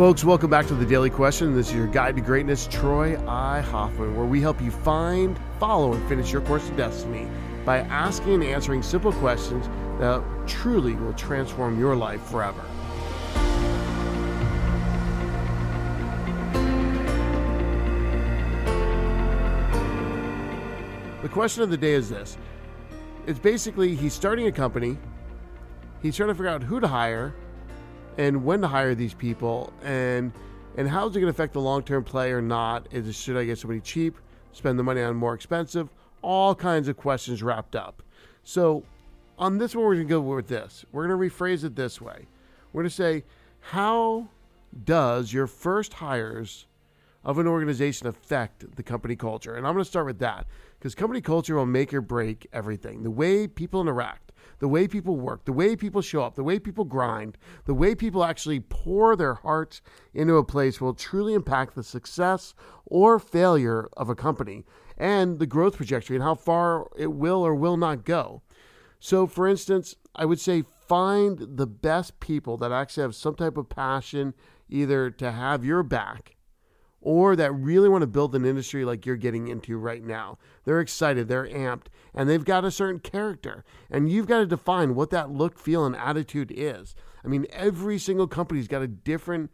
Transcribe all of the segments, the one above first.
Folks, welcome back to the Daily Question. This is your guide to greatness, Troy I. Hoffman, where we help you find, follow, and finish your course of destiny by asking and answering simple questions that truly will transform your life forever. The question of the day is this it's basically he's starting a company, he's trying to figure out who to hire and when to hire these people and and how is it going to affect the long-term play or not? Is it, should i get somebody cheap spend the money on more expensive? All kinds of questions wrapped up. So on this one we're going to go with this. We're going to rephrase it this way. We're going to say how does your first hires of an organization affect the company culture and i'm going to start with that because company culture will make or break everything the way people interact the way people work, the way people show up, the way people grind, the way people actually pour their hearts into a place will truly impact the success or failure of a company and the growth trajectory and how far it will or will not go. So, for instance, I would say find the best people that actually have some type of passion either to have your back or that really want to build an industry like you're getting into right now. They're excited, they're amped, and they've got a certain character. And you've got to define what that look, feel, and attitude is. I mean, every single company's got a different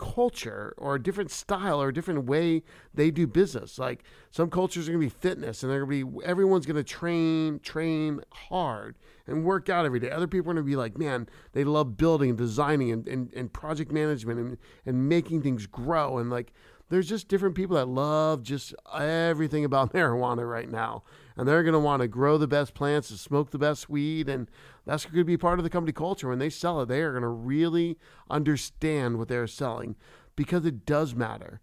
culture or a different style or a different way they do business. Like some cultures are going to be fitness and they're going to be everyone's going to train train hard and work out every day. Other people are going to be like, man, they love building, designing and, and, and project management and, and making things grow and like there's just different people that love just everything about marijuana right now. And they're going to want to grow the best plants and smoke the best weed. And that's going to be part of the company culture. When they sell it, they are going to really understand what they're selling because it does matter.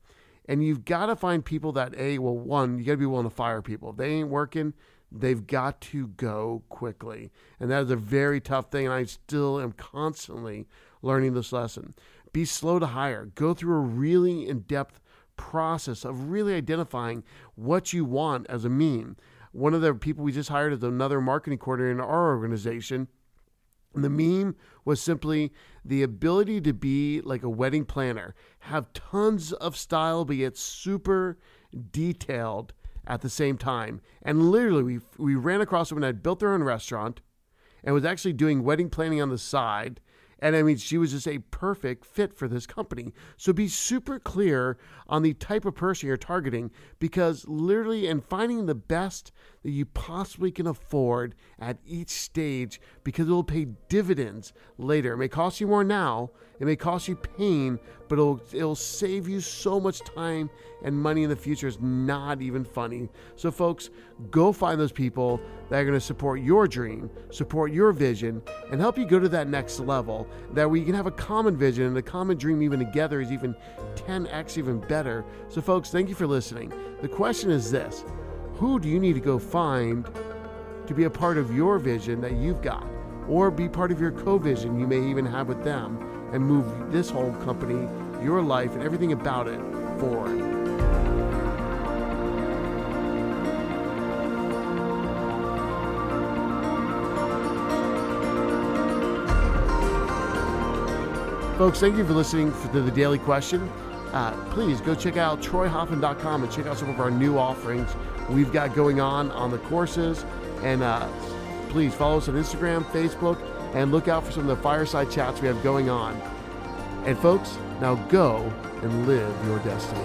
And you've got to find people that, A, well, one, you got to be willing to fire people. If they ain't working, they've got to go quickly. And that is a very tough thing. And I still am constantly learning this lesson. Be slow to hire. Go through a really in depth process of really identifying what you want as a meme. One of the people we just hired is another marketing coordinator in our organization. The meme was simply the ability to be like a wedding planner, have tons of style, but yet super detailed at the same time. And literally, we, we ran across someone that had built their own restaurant and was actually doing wedding planning on the side and I mean, she was just a perfect fit for this company. So be super clear on the type of person you're targeting because literally, and finding the best that you possibly can afford at each stage because it will pay dividends later. It may cost you more now, it may cost you pain, but it'll, it'll save you so much time and money in the future. It's not even funny. So, folks, go find those people that are going to support your dream, support your vision, and help you go to that next level. That we can have a common vision and a common dream, even together, is even 10x even better. So, folks, thank you for listening. The question is this who do you need to go find to be a part of your vision that you've got, or be part of your co vision you may even have with them, and move this whole company, your life, and everything about it forward? Folks, thank you for listening to the Daily Question. Uh, please go check out troyhoffman.com and check out some of our new offerings we've got going on on the courses. And uh, please follow us on Instagram, Facebook, and look out for some of the fireside chats we have going on. And folks, now go and live your destiny.